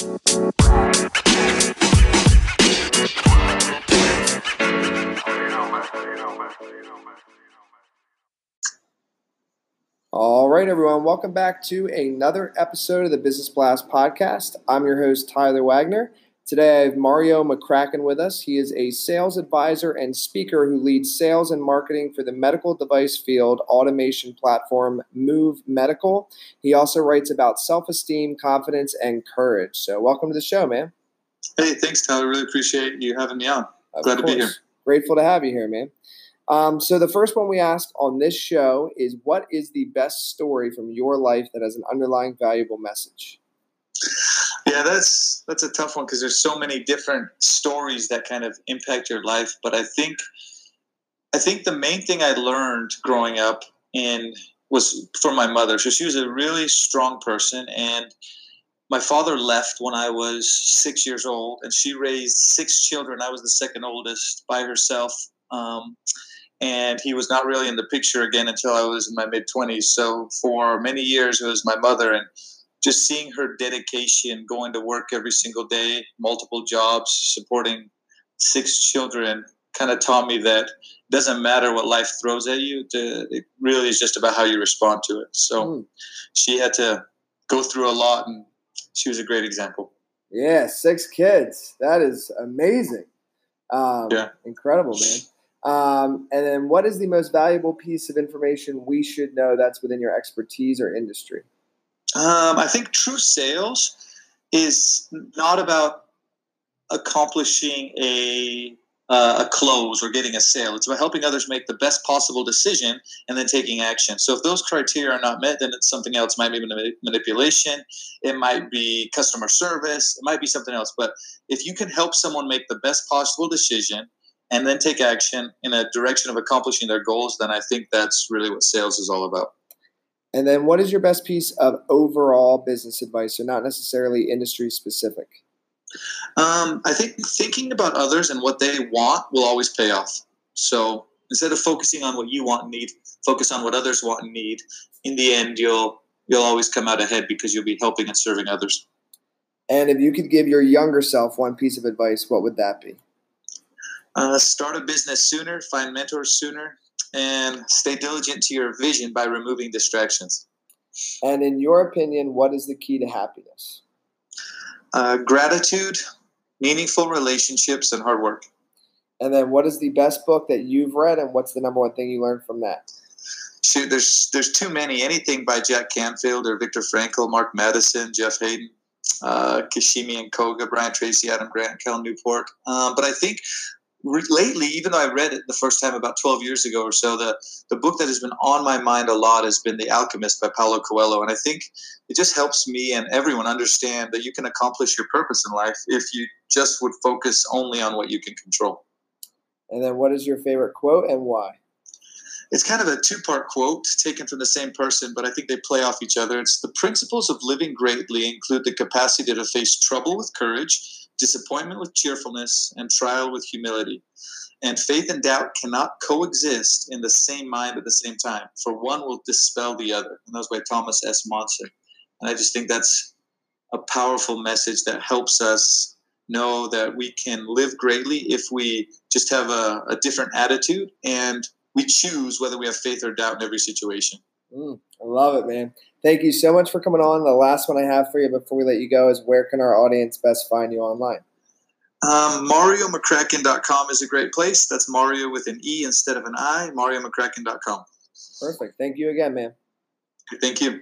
All right, everyone, welcome back to another episode of the Business Blast podcast. I'm your host, Tyler Wagner. Today I have Mareo McCracken with us. He is a sales advisor and speaker who leads sales and marketing for the medical device field automation platform Move Medical. He also writes about self esteem, confidence, and courage. So, welcome to the show, man. Hey, thanks, Tyler. Really appreciate you having me on. Of Glad to be here. Grateful to have you here, man. Um, so, the first one we ask on this show is what is the best story from your life that has an underlying valuable message? Yeah, that's that's a tough one because there's so many different stories that kind of impact your life. But I think I think the main thing I learned growing up in was from my mother. So she was a really strong person, and my father left when I was six years old, and she raised six children. I was the second oldest by herself. Um, and he was not really in the picture again until I was in my mid 20s. So for many years, it was my mother, and just seeing her dedication, going to work every single day, multiple jobs, supporting six children, kind of taught me that it doesn't matter what life throws at you. It really is just about how you respond to it. So Mm. she had to go through a lot, and she was a great example. Yeah, six kids. That is amazing. Um, Yeah. Incredible, man. Um, and then, what is the most valuable piece of information we should know that's within your expertise or industry? Um, I think true sales is not about accomplishing a uh, a close or getting a sale. It's about helping others make the best possible decision and then taking action. So if those criteria are not met, then it's something else. It might be manipulation. It might be customer service. It might be something else. But if you can help someone make the best possible decision and then take action in a direction of accomplishing their goals, then I think that's really what sales is all about. And then, what is your best piece of overall business advice, so not necessarily industry specific? Um, I think thinking about others and what they want will always pay off. So instead of focusing on what you want and need, focus on what others want and need. In the end, you'll you'll always come out ahead because you'll be helping and serving others. And if you could give your younger self one piece of advice, what would that be? Uh, start a business sooner, find mentors sooner, and stay diligent to your vision by removing distractions. And in your opinion, what is the key to happiness? Uh, gratitude, meaningful relationships, and hard work. And then, what is the best book that you've read, and what's the number one thing you learned from that? Shoot, there's there's too many. Anything by Jack Canfield or Viktor Frankl, Mark Manson, Jeff Haden, uh, Kishimi and Koga, Brian Tracy, Adam Grant, Cal Newport. Um, but I think re- lately, even though I read it the first time about 12 years ago or so, the the book that has been on my mind a lot has been The Alchemist by Paulo Coelho, and I think it just helps me and everyone understand that you can accomplish your purpose in life if you just would focus only on what you can control. And then, what is your favorite quote and why? it's kind of a two part quote taken from the same person, but I think they play off each other. It's the principles of living greatly include the capacity to face trouble with courage, disappointment with cheerfulness, and trial with humility. And faith and doubt cannot coexist in the same mind at the same time, for one will dispel the other. And that was by Thomas S. Monson. And I just think that's a powerful message that helps us know that we can live greatly if we just have a, a different attitude and we choose whether we have faith or doubt in every situation. Mm, I love it, man. Thank you so much for coming on. The last one I have for you before we let you go is where can our audience best find you online? Um, MareoMcCracken.com is a great place. That's Mareo with an E instead of an I. MareoMcCracken.com. Perfect. Thank you again, man. Thank you.